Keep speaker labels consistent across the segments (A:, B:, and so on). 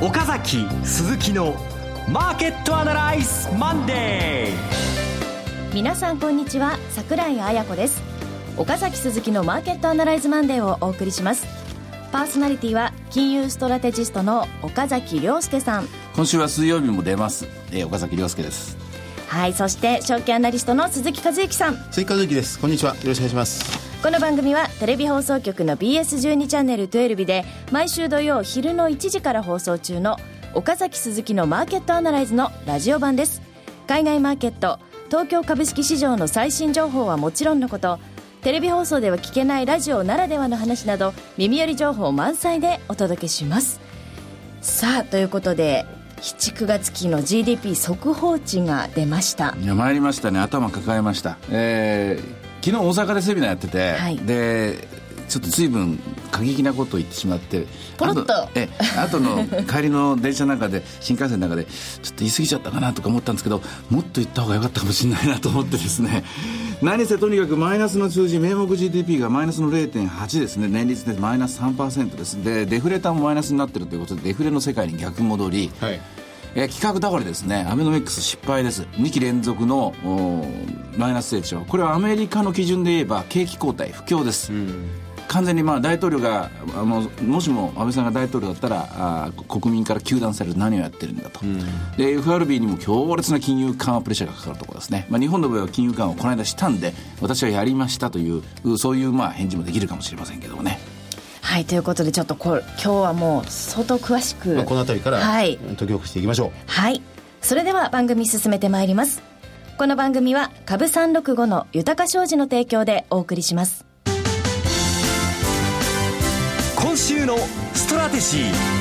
A: 岡崎鈴木のマーケットアナライズマンデー
B: 皆さんこんにちは桜井彩子です。岡崎鈴木のマーケットアナライズマンデーをお送りします。パーソナリティは金融ストラテジストの岡崎良介さん。
C: 今週は水曜日も出ます、えー、岡崎良介です。
B: はいそして証券アナリストの鈴木一之さん。
D: 鈴木一之です。こんにちは。よろしくお願いします。
B: この番組はテレビ放送局の BS12 チャンネル12で毎週土曜昼の1時から放送中の岡崎鈴木のマーケットアナライズのラジオ版です。海外マーケット東京株式市場の最新情報はもちろんのこと。テレビ放送では聞けないラジオならではの話など耳寄り情報満載でお届けします。さあということで79月期の GDP 速報値が出ました
C: いや参りましたね頭抱えました。えー、昨日大阪でセミナーやってて、はい、でちょっと随分過激なことを言ってしまって
B: ポロッと。
C: え後の帰りの電車の中で 新幹線の中でちょっと言い過ぎちゃったかなとか思ったんですけどもっと言った方が良かったかもしれないなと思ってですね。何せとにかくマイナスの数字名目 GDP がマイナスの0.8ですね。年率でマイナス3%です。でデフレタもマイナスになってるということでデフレの世界に逆戻り、はいえー、企画倒れですねアベノミクス失敗です。2期連続のマイナス成長。これはアメリカの基準で言えば景気後退不況です、うん。完全にまあ大統領があのもしも安倍さんが大統領だったらあ国民から糾弾される。何をやってるんだと、うん、で FRB にも強烈な金融緩和プレッシャーがかかるところですね、まあ、日本の場合は金融緩和をこの間したんで私はやりましたというそういうまあ返事もできるかもしれませんけどもね。
B: はいということでちょっとこ今日はもう相当詳しく、
D: まあ、この辺りから解きほぐしていきましょう。
B: はい。それでは番組進めてまいります。この番組は株365の豊か商事の提供でお送りします。
A: 今週のストラテジー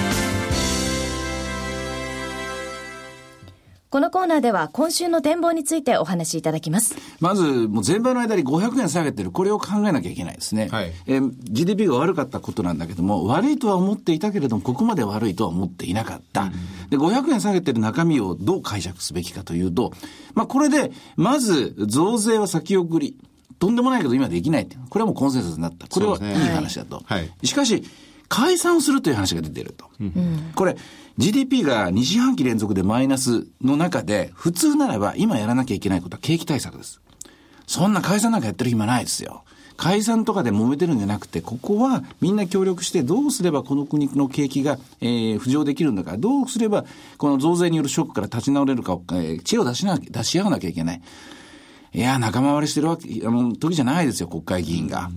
B: このコーナーでは今週の展望についてお話しいただきます。
C: まず、もう全場の間に500円下げてる、これを考えなきゃいけないですね。はい、えー、GDP が悪かったことなんだけども、悪いとは思っていたけれども、ここまで悪いとは思っていなかった。うん、で、500円下げてる中身をどう解釈すべきかというと、まあこれで、まず増税は先送り。とんでもないけど今できないって。これはもうコンセンサスになった。これはいい話だと。はい、しかし、解散するという話が出てると。うん、これ、GDP が2四半期連続でマイナスの中で、普通ならば今やらなきゃいけないことは景気対策です。そんな解散なんかやってる暇ないですよ。解散とかで揉めてるんじゃなくて、ここはみんな協力してどうすればこの国の景気が、えー、浮上できるんだか、どうすればこの増税によるショックから立ち直れるかを、えー、知恵を出しな、出し合わなきゃいけない。いや、仲間割れしてるわけ、あの、時じゃないですよ、国会議員が。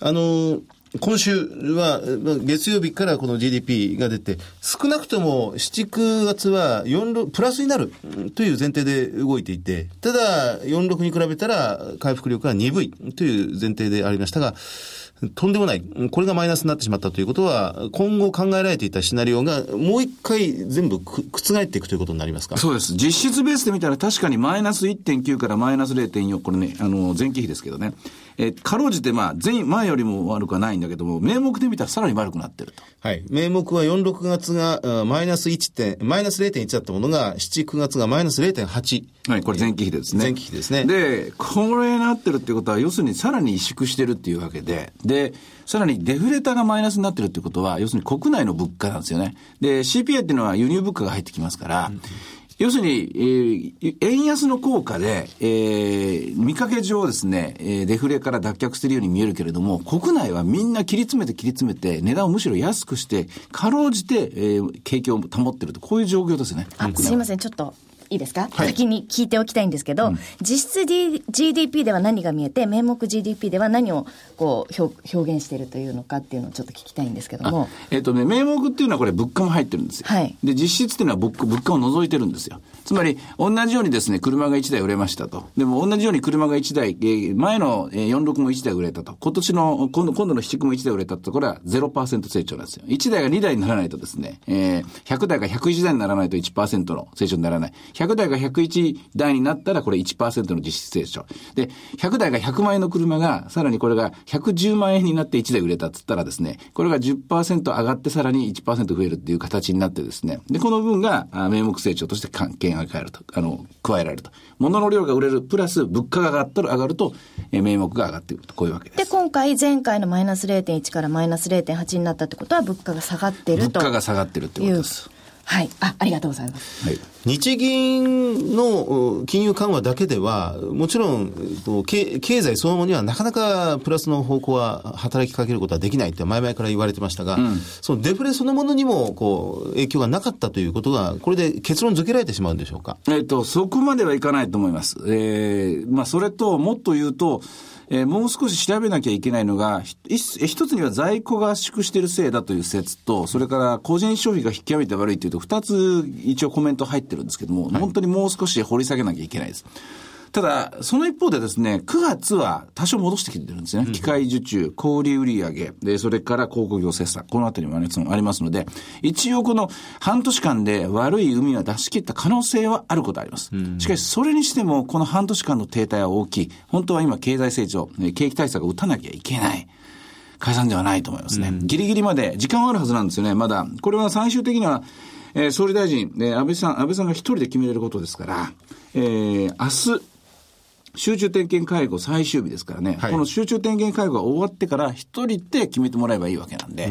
D: あの、今週は、月曜日からこの GDP が出て、少なくとも7、9月は4、プラスになるという前提で動いていて、ただ、4、6に比べたら回復力は鈍いという前提でありましたが、とんでもない。これがマイナスになってしまったということは、今後考えられていたシナリオがもう一回全部覆っていくということになりますか？
C: そうです。実質ベースで見たら確かにマイナス1.9からマイナス0.4、これね、あの、前期比ですけどね。えー、かろうじてまあ、前、前よりも悪くはないんだけども、名目で見たらさらに悪くなってると。
D: はい。名目は4、6月が、マイナス1点、マイナス0.1だったものが、7、9月がマイナス0.8。
C: はい、これ前期比ですね。
D: 前期比ですね。
C: で、これになってるってことは、要するにさらに萎縮してるっていうわけで、で、さらにデフレタがマイナスになってるってことは、要するに国内の物価なんですよね。で、CPI っていうのは輸入物価が入ってきますから、うん要するに、えー、円安の効果で、えー、見かけ上ですね、えー、デフレから脱却してるように見えるけれども、国内はみんな切り詰めて切り詰めて、値段をむしろ安くして、かろうじて、えー、景気を保っていると、こういう状況ですね。
B: あ、すいません、ちょっと。いいですか、はい、先に聞いておきたいんですけど、うん、実質、D、GDP では何が見えて、名目 GDP では何をこう表表現しているというのかっていうのをちょっと聞きたいんですけども。
C: えっ、ー、とね、名目っていうのはこれ物価も入ってるんですよ。はい、で、実質っていうのは物物価を除いてるんですよ。つまり、同じようにですね、車が1台売れましたと。でも同じように車が1台、えー、前の46も1台売れたと。今年の、今度、今度の7区も1台売れたと。これは0%成長なんですよ。1台が2台にならないとですね、えー、100台が101台にならないと1%の成長にならない。100 100台が101台になったらこれ1%の実質成長。で、100台が100万円の車が、さらにこれが110万円になって1台売れたっつったらですね、これが10%上がってさらに1%増えるっていう形になってですね、で、この分が名目成長として関係が変えると、あの、加えられると。物の量が売れる、プラス物価が上がったら上がると、名目が上がっていくと、こういうわけです。
B: で、今回前回のマイナス0.1からマイナス0.8になったってことは物価が下がってると。
C: 物価が下がってるってことです。
B: はい。あ、ありがとうございます。はい。
D: 日銀の金融緩和だけでは、もちろん、経済そのものにはなかなかプラスの方向は働きかけることはできないって前々から言われてましたが、うん、そのデフレそのものにも、こう、影響がなかったということが、これで結論付けられてしまうんでしょうか？
C: えっ、と、そこまではいかないと思います。ええー、まあ、それと、もっと言うと、えー、もう少し調べなきゃいけないのが、一つには在庫が圧縮しているせいだという説と、それから個人消費が引き上げて悪いというと、二つ一応コメント入ってるんですけども、はい、本当にもう少し掘り下げなきゃいけないです。ただ、その一方でですね、9月は多少戻してきてるんですね。機械受注、小売売上、で、それから広告業生産、このあたりもありますので、一応この半年間で悪い海は出し切った可能性はあることあります。しかし、それにしても、この半年間の停滞は大きい。本当は今、経済成長、景気対策を打たなきゃいけない。解散ではないと思いますね。ギリギリまで時間はあるはずなんですよね、まだ。これは最終的には、えー、総理大臣、えー、安倍さん、安倍さんが一人で決めれることですから、えー、明日、集中点検会合最終日ですからね、はい、この集中点検会合が終わってから一人で決めてもらえばいいわけなんで、う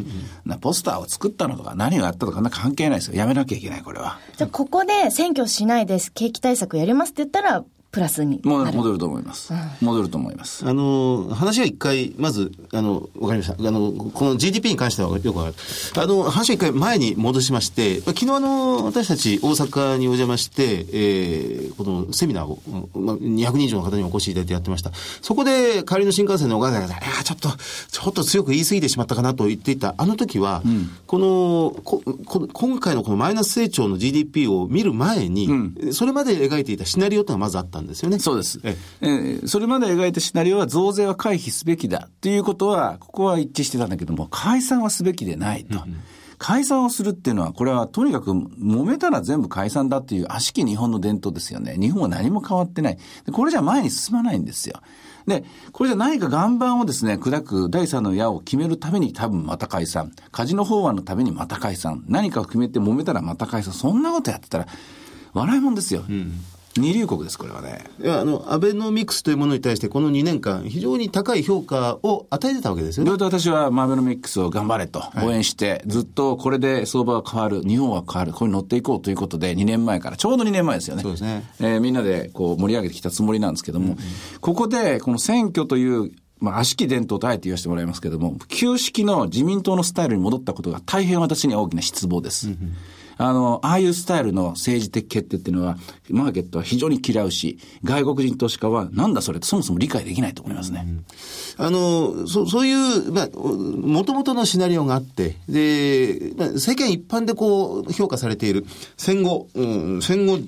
C: んうん、ポスターを作ったのとか何があったとかな関係ないですよ。やめなきゃいけない、これは。
B: じゃあ、ここで選挙しないです、景気対策やりますって言ったら、プラスに
C: も戻ると思います。戻ると思います。
D: あの、話は一回、まず、あの、わかりました。あの、この GDP に関してはよくわかる。あの、話は一回前に戻しまして、昨日あの、私たち大阪にお邪魔して、えー、このセミナーを、まあ、200人以上の方にお越しいただいてやってました。そこで、帰りの新幹線のお母さんが、いや、ちょっと、ちょっと強く言い過ぎてしまったかなと言っていた、あの時は、うん、このここ、今回のこのマイナス成長の GDP を見る前に、うん、それまで描いていたシナリオというのがまずあったんですよね。
C: そうです。ええそれまで描いたシナリオは増税は回避すべきだということは、ここは一致してたんだけども、解散はすべきでないと。うん解散をするっていうのは、これはとにかく揉めたら全部解散だっていう悪しき日本の伝統ですよね。日本は何も変わってない。これじゃ前に進まないんですよ。で、これじゃ何か岩盤をですね、砕く第三の矢を決めるために多分また解散。カジノ法案のためにまた解散。何かを決めて揉めたらまた解散。そんなことやってたら、笑いもんですよ。うん二流国です、これはね。
D: いや、あの、アベノミクスというものに対して、この2年間、非常に高い評価を与えてたわけですよね。
C: ずっと私は、アベノミクスを頑張れと応援して、はい、ずっとこれで相場が変わる、日本は変わる、ここに乗っていこうということで、2年前から、ちょうど2年前ですよね。
D: そうですね。
C: えー、みんなでこう盛り上げてきたつもりなんですけども、うんうん、ここで、この選挙という、まあ、悪しき伝統とあえて言わせてもらいますけれども、旧式の自民党のスタイルに戻ったことが大変私には大きな失望です。うんうんあの、ああいうスタイルの政治的決定っていうのは、マーケットは非常に嫌うし、外国人投資家はなんだそれってそもそも理解できないと思いますね。
D: あの、そそういう、まあ、もともとのシナリオがあって、で、まあ、世間一般でこう、評価されている戦後、うん、戦後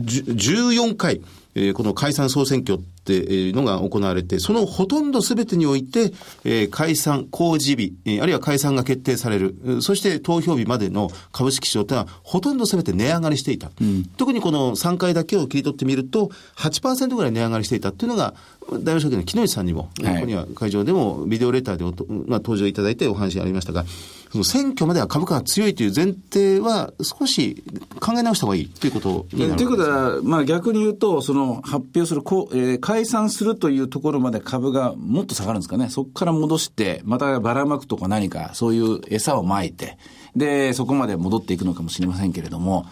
D: 14回、えー、この解散総選挙っていうのが行われて、そのほとんど全てにおいて、えー、解散、公示日、えー、あるいは解散が決定される、そして投票日までの株式市場というのは、ほとんど全て値上がりしていた。うん、特にこの3回だけを切り取ってみると、8%ぐらい値上がりしていたっていうのが、大和証券の木内さんにも、はい、ここには会場でもビデオレターでまあ、登場いただいてお話ありましたが、その選挙までは株価が強いという前提は少し考え直した方がいいということになると
C: いうことは、まあ逆に言うと、その発表する、こうえー、解散するというところまで株がもっと下がるんですかね。そこから戻して、またばらまくとか何か、そういう餌をまいて、で、そこまで戻っていくのかもしれませんけれども、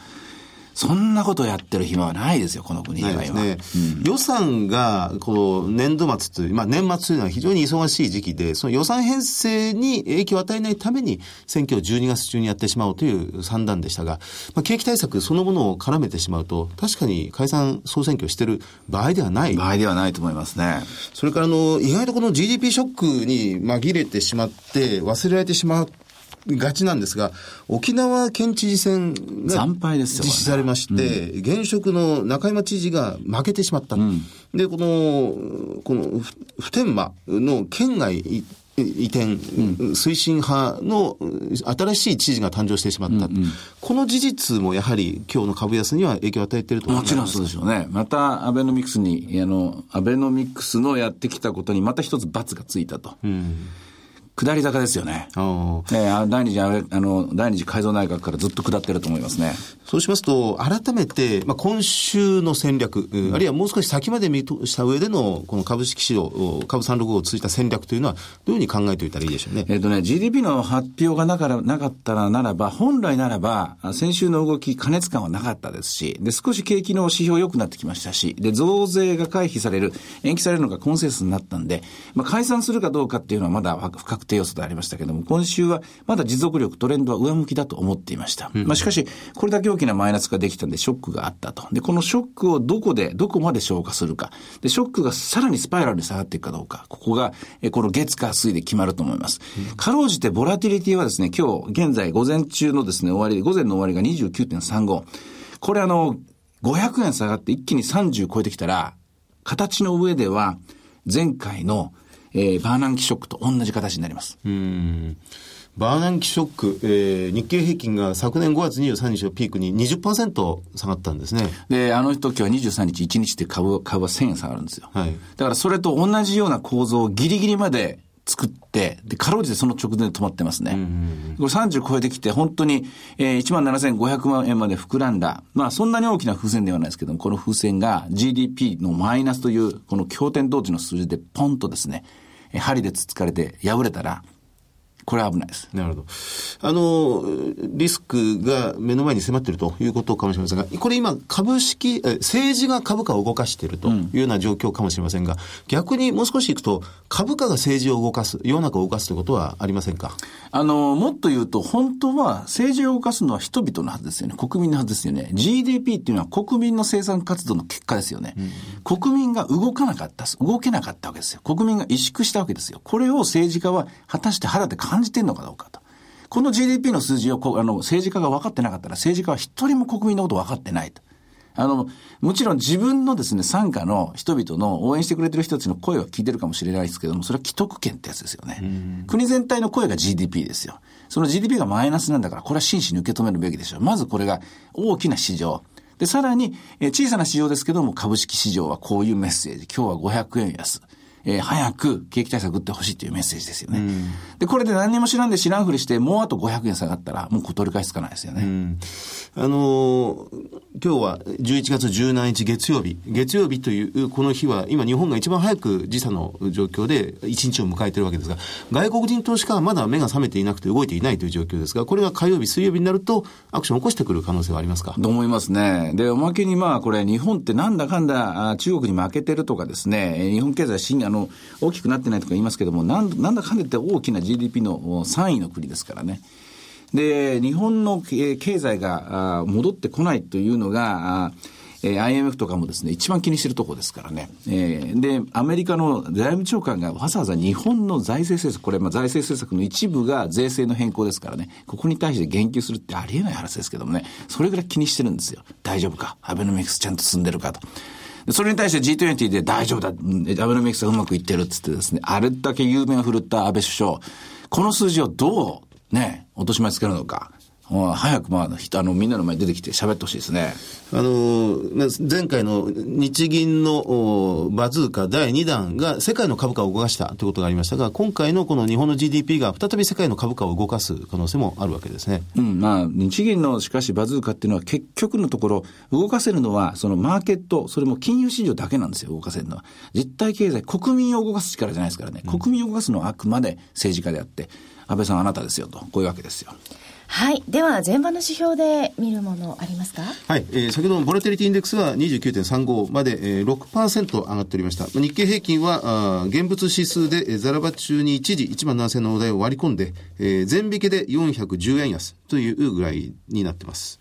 C: そんなことやってる暇はないですよ、この国以外は。ね
D: うん、予算が、こう、年度末という、まあ年末というのは非常に忙しい時期で、その予算編成に影響を与えないために、選挙を12月中にやってしまおうという算段でしたが、まあ景気対策そのものを絡めてしまうと、確かに解散総選挙してる場合ではない。
C: 場合ではないと思いますね。
D: それから、あの、意外とこの GDP ショックに紛れてしまって、忘れられてしまうがちなんですが、沖縄県知事選が実施されまして、現職の中山知事が負けてしまった。うん、で、この、この普天間の県外移転、うん、推進派の新しい知事が誕生してしまった、うんうん、この事実もやはり今日の株安には影響を与えていると
C: もちろんそうでしょうね。またアベノミクスに、あの、アベノミクスのやってきたことにまた一つ罰がついたと。うん下り坂ですよね。ね第二次、あの、第二次改造内閣からずっと下ってると思いますね。
D: そうしますと、改めて、まあ、今週の戦略、うん、あるいはもう少し先まで見通した上での、この株式市場、株365を通じた戦略というのは、どういうふうに考えておいたらいいでしょうね？
C: えっ、とね、GDP の発表がなからなかったらならば、本来ならば、先週の動き、過熱感はなかったですし、で、少し景気の指標良くなってきましたし、で、増税が回避される、延期されるのがコンセンサスになったんで、まあ、解散するかどうかっていうのはまだ不確定要素でありましたけど、ども、今週はまだ持続力、トレンドは上向きだと思っていました。まあ、しかし、これだけ大きなマイナスができたんで、ショックがあったと。で、このショックをどこで、どこまで消化するか。で、ショックがさらにスパイラルに下がっていくかどうか。ここが、えこの月火水で決まると思います。かろうじて、ボラティリティはですね、今日、現在、午前中のですね、終わり、午前の終わりが29.35。これあの、500円下がって一気に30超えてきたら、形の上では、前回のえー、バーナンキショックと同じ形になります。うん
D: バーナンキショック、えー、日経平均が昨年5月23日をピークに20%下がったんですね。
C: で、あの時は23日、1日で株株は1000円下がるんですよ。はい。だからそれと同じような構造をギリギリまで作って、で、かろうじてその直前で止まってますね。これ30超えてきて、本当に、えー、1万7500万円まで膨らんだ。まあ、そんなに大きな風船ではないですけども、この風船が GDP のマイナスという、この経典同値の数字でポンとですね、針でつつかれて破れたら、これは危ないです。
D: なるほど。あの、リスクが目の前に迫っているということかもしれませんが、これ今、株式、政治が株価を動かしているというような状況かもしれませんが、うん、逆にもう少しいくと、株価が政治を動かす、世の中を動かすということはありませんか？
C: あの、もっと言うと、本当は政治を動かすのは人々のはずですよね。国民のはずですよね。GDP っていうのは国民の生産活動の結果ですよね。うん、国民が動かなかった、動けなかったわけですよ。国民が萎縮したわけですよ。これを政治家は果たして肌で感じてんのかどうかと。この GDP の数字をあの政治家が分かってなかったら政治家は一人も国民のこと分かってないと。あの、もちろん自分のですね、参加の人々の応援してくれてる人たちの声は聞いてるかもしれないですけども、それは既得権ってやつですよね。国全体の声が GDP ですよ。その GDP がマイナスなんだから、これは真摯に受け止めるべきでしょう。まずこれが大きな市場。で、さらに、え小さな市場ですけども、株式市場はこういうメッセージ。今日は500円安。えー、早く景気対策打ってほしいというメッセージですよね。で、これで何にも知らんで知らんふりして、もうあと500円下がったら、もう取り返しつかないですよね。
D: あのー、今日は11月17日月曜日。月曜日というこの日は、今日本が一番早く時差の状況で一日を迎えているわけですが、外国人投資家はまだ目が覚めていなくて動いていないという状況ですが、これが火曜日、水曜日になると、アクションを起こしてくる可能性はありますか？
C: と思いますね。で、おまけにまあ、これ、日本ってなんだかんだ中国に負けてるとかですね、日本経済新、あの、大きくなってないとか言いますけども、なんなんだかんだ言って大きな GDP の3位の国ですからね。で、日本の経済が戻ってこないというのが、え、IMF とかもですね、一番気にしてるところですからね。え、で、アメリカの財務長官がわざわざ日本の財政政策、これ、まあ財政政策の一部が税制の変更ですからね、ここに対して言及するってありえない話ですけどもね、それぐらい気にしてるんですよ。大丈夫か？アベノミクスちゃんと進んでるかと。それに対して G20 で大丈夫だ、アベノミクスがうまくいってるっつってですね、あれだけ有名を振るった安倍首相、この数字をどうね、落とし前つけるのか。早くまあ、あの、みんなの前に出てきて喋ってほしいですね。
D: あの、前回の日銀のバズーカ第2弾が世界の株価を動かしたということがありましたが、今回のこの日本の GDP が再び世界の株価を動かす可能性もあるわけですね。
C: うん、まあ、日銀のしかしバズーカっていうのは結局のところ、動かせるのはそのマーケット、それも金融市場だけなんですよ、動かせるのは。実体経済、国民を動かす力じゃないですからね。国民を動かすのはあくまで政治家であって、安倍さんあなたですよと、こういうわけですよ。
B: はい。では、前場の指標で見るものありますか？
D: はい。えー、先ほどのボラテリティインデックスは29.35まで、えー、6%上がっておりました。日経平均は、あ現物指数で、えー、ザラバ中に一時1万7000のお題を割り込んで、えー、全引けで410円安というぐらいになってます。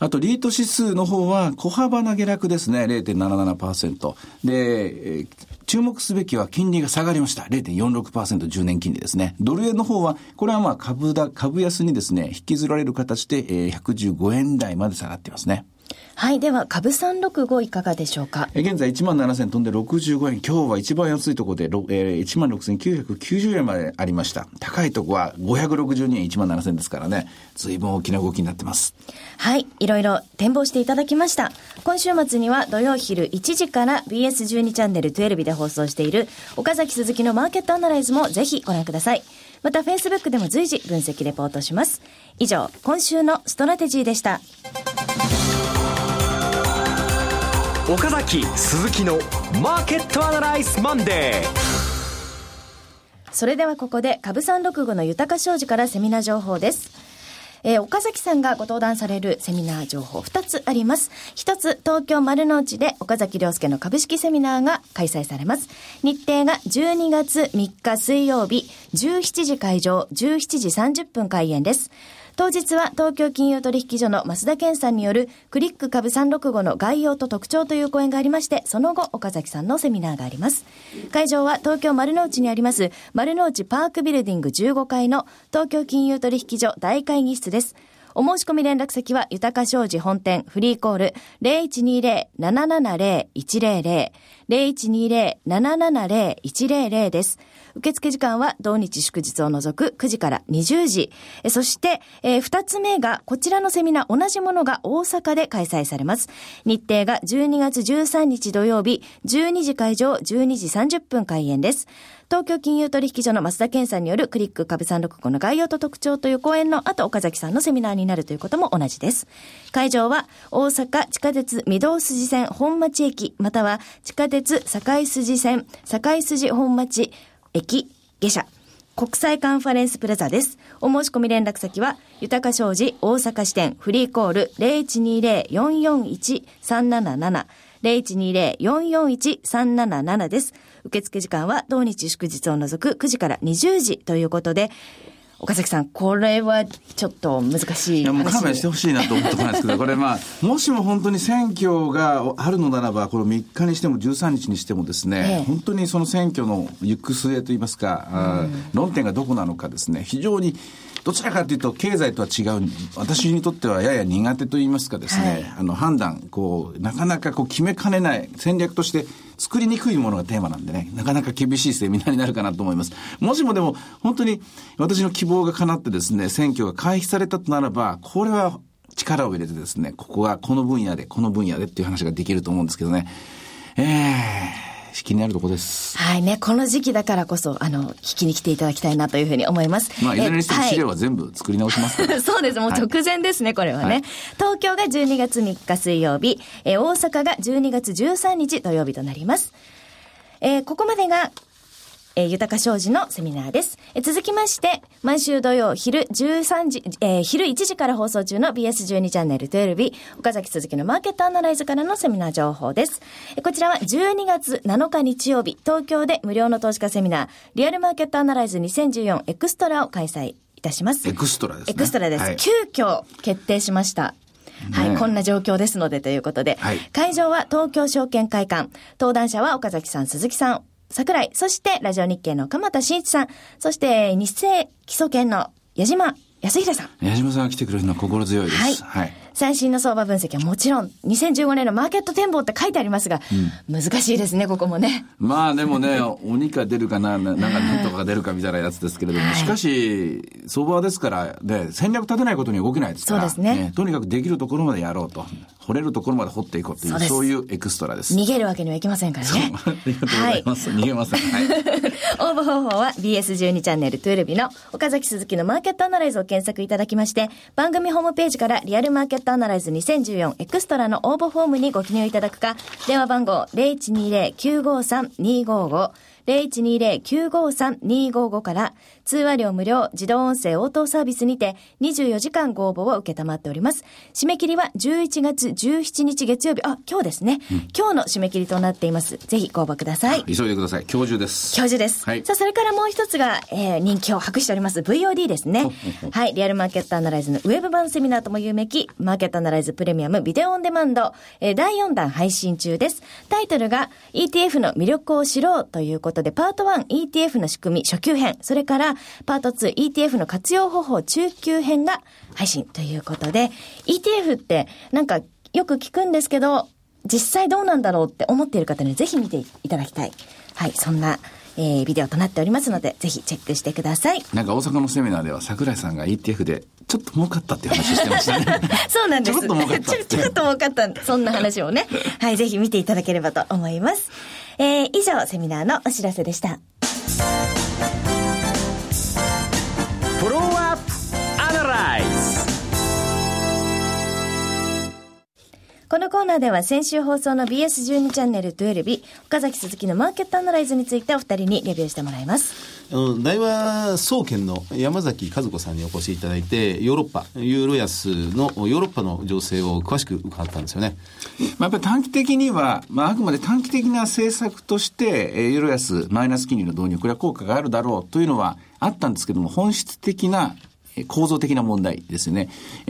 C: あと、リート指数の方は小幅な下落ですね、0.77%。で、注目すべきは金利が下がりました。0.46%、10年金利ですね。ドル円の方は、これはまあ株だ、株安にですね、引きずられる形で、えー、115円台まで下がっていますね。
B: はい。では、株365いかがでしょうか？
C: え現在1万7000飛んで65円。今日は一番安いところで、えー、1万6990円までありました。高いとこは562円1万7000ですからね。随分大きな動きになってます。
B: はい。いろいろ展望していただきました。今週末には土曜昼1時から BS12 チャンネル12で放送している岡崎鈴木のマーケットアナライズもぜひご覧ください。また Facebook でも随時分析レポートします。以上、今週のストラテジーでした。
A: 岡崎鈴木のマーケットアナライズマンデー
B: それではここで株365の豊商事からセミナー情報です。えー、岡崎さんがご登壇されるセミナー情報2つあります。1つ、東京丸の内で岡崎亮介の株式セミナーが開催されます。日程が12月3日水曜日、17時会場、17時30分開演です。当日は東京金融取引所の増田健さんによるクリック株365の概要と特徴という講演がありまして、その後岡崎さんのセミナーがあります。会場は東京丸の内にあります丸の内パークビルディング15階の東京金融取引所大会議室です。お申し込み連絡先は、豊か商事本店フリーコール0120-770-100 0120-770-100です。受付時間は同日祝日を除く9時から20時。そして、えー、2つ目が、こちらのセミナー、同じものが大阪で開催されます。日程が12月13日土曜日、12時会場、12時30分開演です。東京金融取引所の増田健さんによるクリック株365の概要と特徴という講演の後、岡崎さんのセミナーになるということも同じです。会場は大阪地下鉄御堂筋線本町駅、または地下鉄堺筋線堺筋本町駅下車。国際カンファレンスプラザです。お申し込み連絡先は、豊か商事大阪支店フリーコール0120-441-377 0120-441-377です。受付時間は同日祝日を除く9時から20時ということで、岡崎さん、これはちょっと難しいいや、
C: もう勘弁してほしいなと思ってたんですけど、これまあ、もしも本当に選挙があるのならば、この3日にしても13日にしてもですね、ええ、本当にその選挙の行く末といいますか、うん、論点がどこなのかですね、非常にどちらかというと経済とは違う私にとってはやや苦手と言いますかですね、はい、あの判断こうなかなかこう決めかねない戦略として作りにくいものがテーマなんでねなかなか厳しいセミナーになるかなと思います。もしもでも本当に私の希望が叶ってですね選挙が回避されたとならばこれは力を入れてですねここがこの分野でこの分野でっていう話ができると思うんですけどね。ええー気になるところです。
B: はいね、この時期だからこそ、あの、聞きに来ていただきたいなというふうに思います。
C: まあ、いずれにしても資料は全部作り直しますから。
B: そうです。もう直前ですね、はい、これはね、はい、東京が12月3日水曜日、えー、大阪が12月13日土曜日となります。えー、ここまでがえー、豊商事のセミナーです。えー、続きまして、毎週土曜昼13時、えー、昼1時から放送中の BS12 チャンネル12、岡崎鈴木のマーケットアナライズからのセミナー情報です。えー、こちらは12月7日日曜日、東京で無料の投資家セミナー、リアルマーケットアナライズ2014エクストラを開催いたします。
C: エクストラですね。
B: エクストラです。はい、急遽決定しました。はい、こんな状況ですのでということで、はい、会場は東京証券会館、登壇者は岡崎さん、鈴木さん、桜井、そしてラジオ日経の鎌田新一さん、そして日清基礎研の矢島康平さん。
C: 矢島さんが来てくれるのは心強いです。はい。はい、
B: 最新の相場分析はもちろん、2015年のマーケット展望って書いてありますが、うん、難しいですね、ここもね。
C: まあでもね、鬼か出るかな、なんかなんとか出るかみたいなやつですけれども、はい、しかし、相場ですから、ね、戦略立てないことに動けないですから、
B: そうですね、ね、
C: とにかくできるところまでやろうと。掘れるところまで掘っていこうという、そういうエクストラです。
B: 逃げるわけにはいきませんからね。
C: ありがとうございます。はい、逃げません。はい。応
B: 募方法は BS12 チャンネル12の岡崎鈴木のマーケットアナライズを検索いただきまして、番組ホームページからリアルマーケットアナライズ2014エクストラの応募フォームにご記入いただくか、電話番号0120-953-255 0120-953-255から。通話料無料自動音声応答サービスにて24時間ご応募を受けたまっております。締め切りは11月17日月曜日、あ、今日ですね。うん、今日の締め切りとなっています。ぜひご応募ください。
C: 急いでください。今日中です。
B: 今日中です。はい。さあ、それからもう一つが、えー、人気を博しております VOD ですね。はい。リアルマーケットアナライズのウェブ版セミナーとも言うべき、マーケットアナライズプレミアムビデオオンデマンド、えー、第4弾配信中です。タイトルが ETF の魅力を知ろうということで、パート 1ETF の仕組み初級編、それからパート 2ETF の活用方法中級編が配信ということで、ETF ってなんかよく聞くんですけど、実際どうなんだろうって思っている方にぜひ見ていただきたい。はい、そんな、えー、ビデオとなっておりますので、ぜひチェックしてください。
C: なんか大阪のセミナーでは桜井さんが ETF でちょっと儲かったって話してましたね。
B: そうなんです。
C: ちょっと儲かった
B: ちょっと儲かった。そんな話をね。はい、ぜひ見ていただければと思います。えー、以上、セミナーのお知らせでした。このコーナーでは先週放送の BS12 チャンネル12日、岡崎鈴木のマーケットアナライズについてお二人にレビューしてもらいます。
D: 大和総研の山崎和子さんにお越しいただいて、ヨーロッパ、ユーロ安のヨーロッパの情勢を詳しく伺ったんですよね。
C: まあ、やっぱり短期的には、まあ、あくまで短期的な政策として、ユーロ安、マイナス金利の導入、これは効果があるだろうというのはあったんですけども、本質的な構造的な問題ですね。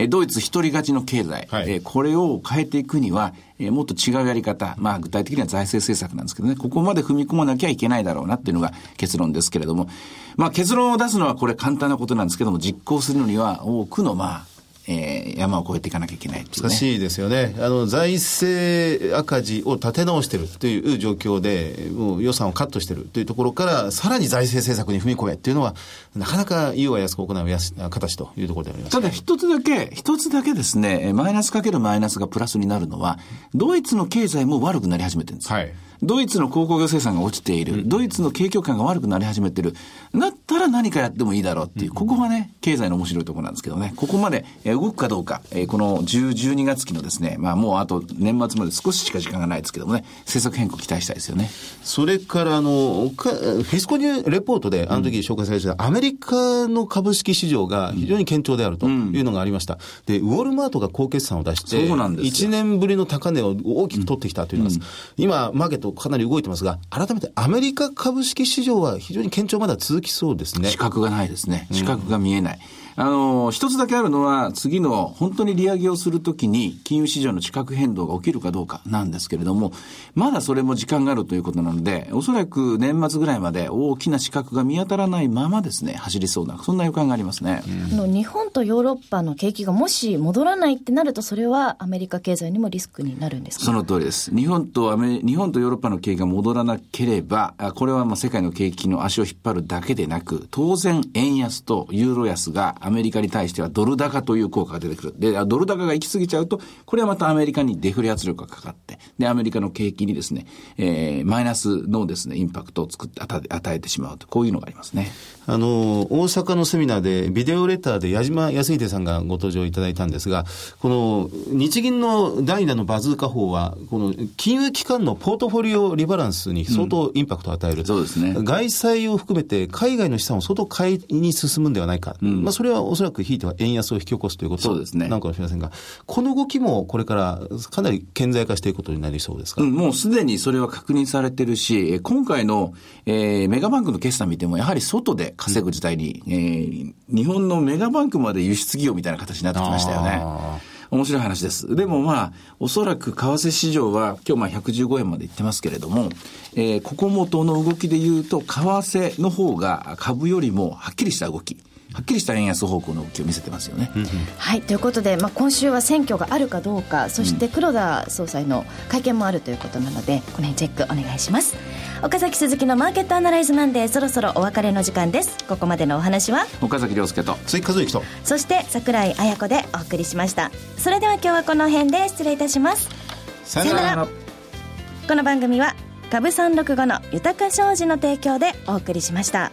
C: ドイツ一人勝ちの経済、はい、これを変えていくには、もっと違うやり方、まあ具体的には財政政策なんですけどね、ここまで踏み込まなきゃいけないだろうなっていうのが結論ですけれども、まあ結論を出すのはこれ簡単なことなんですけども、実行するのには多くのまあ、えー、山を越えていかなきゃいけないい、ね、
D: 難しいですよね。あの、財政赤字を立て直してるという状況で、もう予算をカットしてるというところから、さらに財政政策に踏み込めっていうのは、なかなか言うは安く行うやす形というところであります、
C: ね、ただ一つだけ、一つだけですね、マイナスかけるマイナスがプラスになるのは、ドイツの経済も悪くなり始めてるんです。はい。ドイツの鉱工業生産が落ちている、ドイツの景況感が悪くなり始めてる、だったら何かやってもいいだろうっていう、ここがね、経済の面白いところなんですけどね、ここまで動くかどうか、えこの10、12月期のですね、まあもうあと年末まで少ししか時間がないですけどもね、政策変更期待したいですよね。
D: それからあの、フィスコニューレポートであの時紹介された、アメリカの株式市場が非常に堅調であるというのがありました。で、ウォルマートが高決算を出して、そうなんです1年ぶりの高値を大きく取ってきたというのが、うん、今、マーケットかなり動いてますが、が、改めてアメリカ株式市場は非常に堅調まだ続きそうですね。
C: 資格がないですね。資格が見えない。うんあの、一つだけあるのは、次の本当に利上げをするときに、金融市場の地殻変動が起きるかどうかなんですけれども、まだそれも時間があるということなので、おそらく年末ぐらいまで大きな資格が見当たらないままですね、走りそうな、そんな予感がありますね。
B: あの日本とヨーロッパの景気がもし戻らないってなると、それはアメリカ経済にもリスクになるんですか？
C: その通りです。日本とアメ、日本とヨーロッパの景気が戻らなければ、これはまあ世界の景気の足を引っ張るだけでなく、当然円安とユーロ安がアメリカに対してはドル高という効果が出てくる。で、ドル高が行き過ぎちゃうと、これはまたアメリカにデフレ圧力がかかって、で、アメリカの景気にですね、えー、マイナスのですね、インパクトを作って、与えてしまうと、こういうのがありますね。
D: あの、大阪のセミナーで、ビデオレターで矢島康秀さんがご登場いただいたんですが、この、日銀の代打のバズーカ法は、この、金融機関のポートフォリオリバランスに相当インパクトを与える。うん、
C: そうですね。
D: 外債を含めて、海外の資産を相当買いに進むんではないか。うん、まあ、それはおそらくひいては円安を引き起こすということなのかもしれませんが、ね、この動きもこれからかなり顕在化していくことになりそうですか、
C: うん、もうすでにそれは確認されてるし、今回の、えー、メガバンクの決算見ても、やはり外で稼ぐ時代に、うん、えー、日本のメガバンクまで輸出企業みたいな形になってきましたよね。面白い話です。でもまあ、おそらく為替市場は、今日まあ115円までいってますけれども、えー、ここ元の動きで言うと、為替の方が株よりもはっきりした動き。はっきりした円安方向の動きを見せてますよね。
B: はいということで、まあ、今週は選挙があるかどうかそして黒田総裁の会見もあるということなので、この辺チェックお願いします。岡崎鈴木のマーケットアナライズなんでそろそろお別れの時間です。ここまでのお話は？
C: 岡崎亮介と
D: 追加和之と。
B: そして櫻井彩子でお送りしました。それでは今日はこの辺で失礼いたします。
D: さよなら。
B: この番組は株三六五の豊か商事の提供でお送りしました。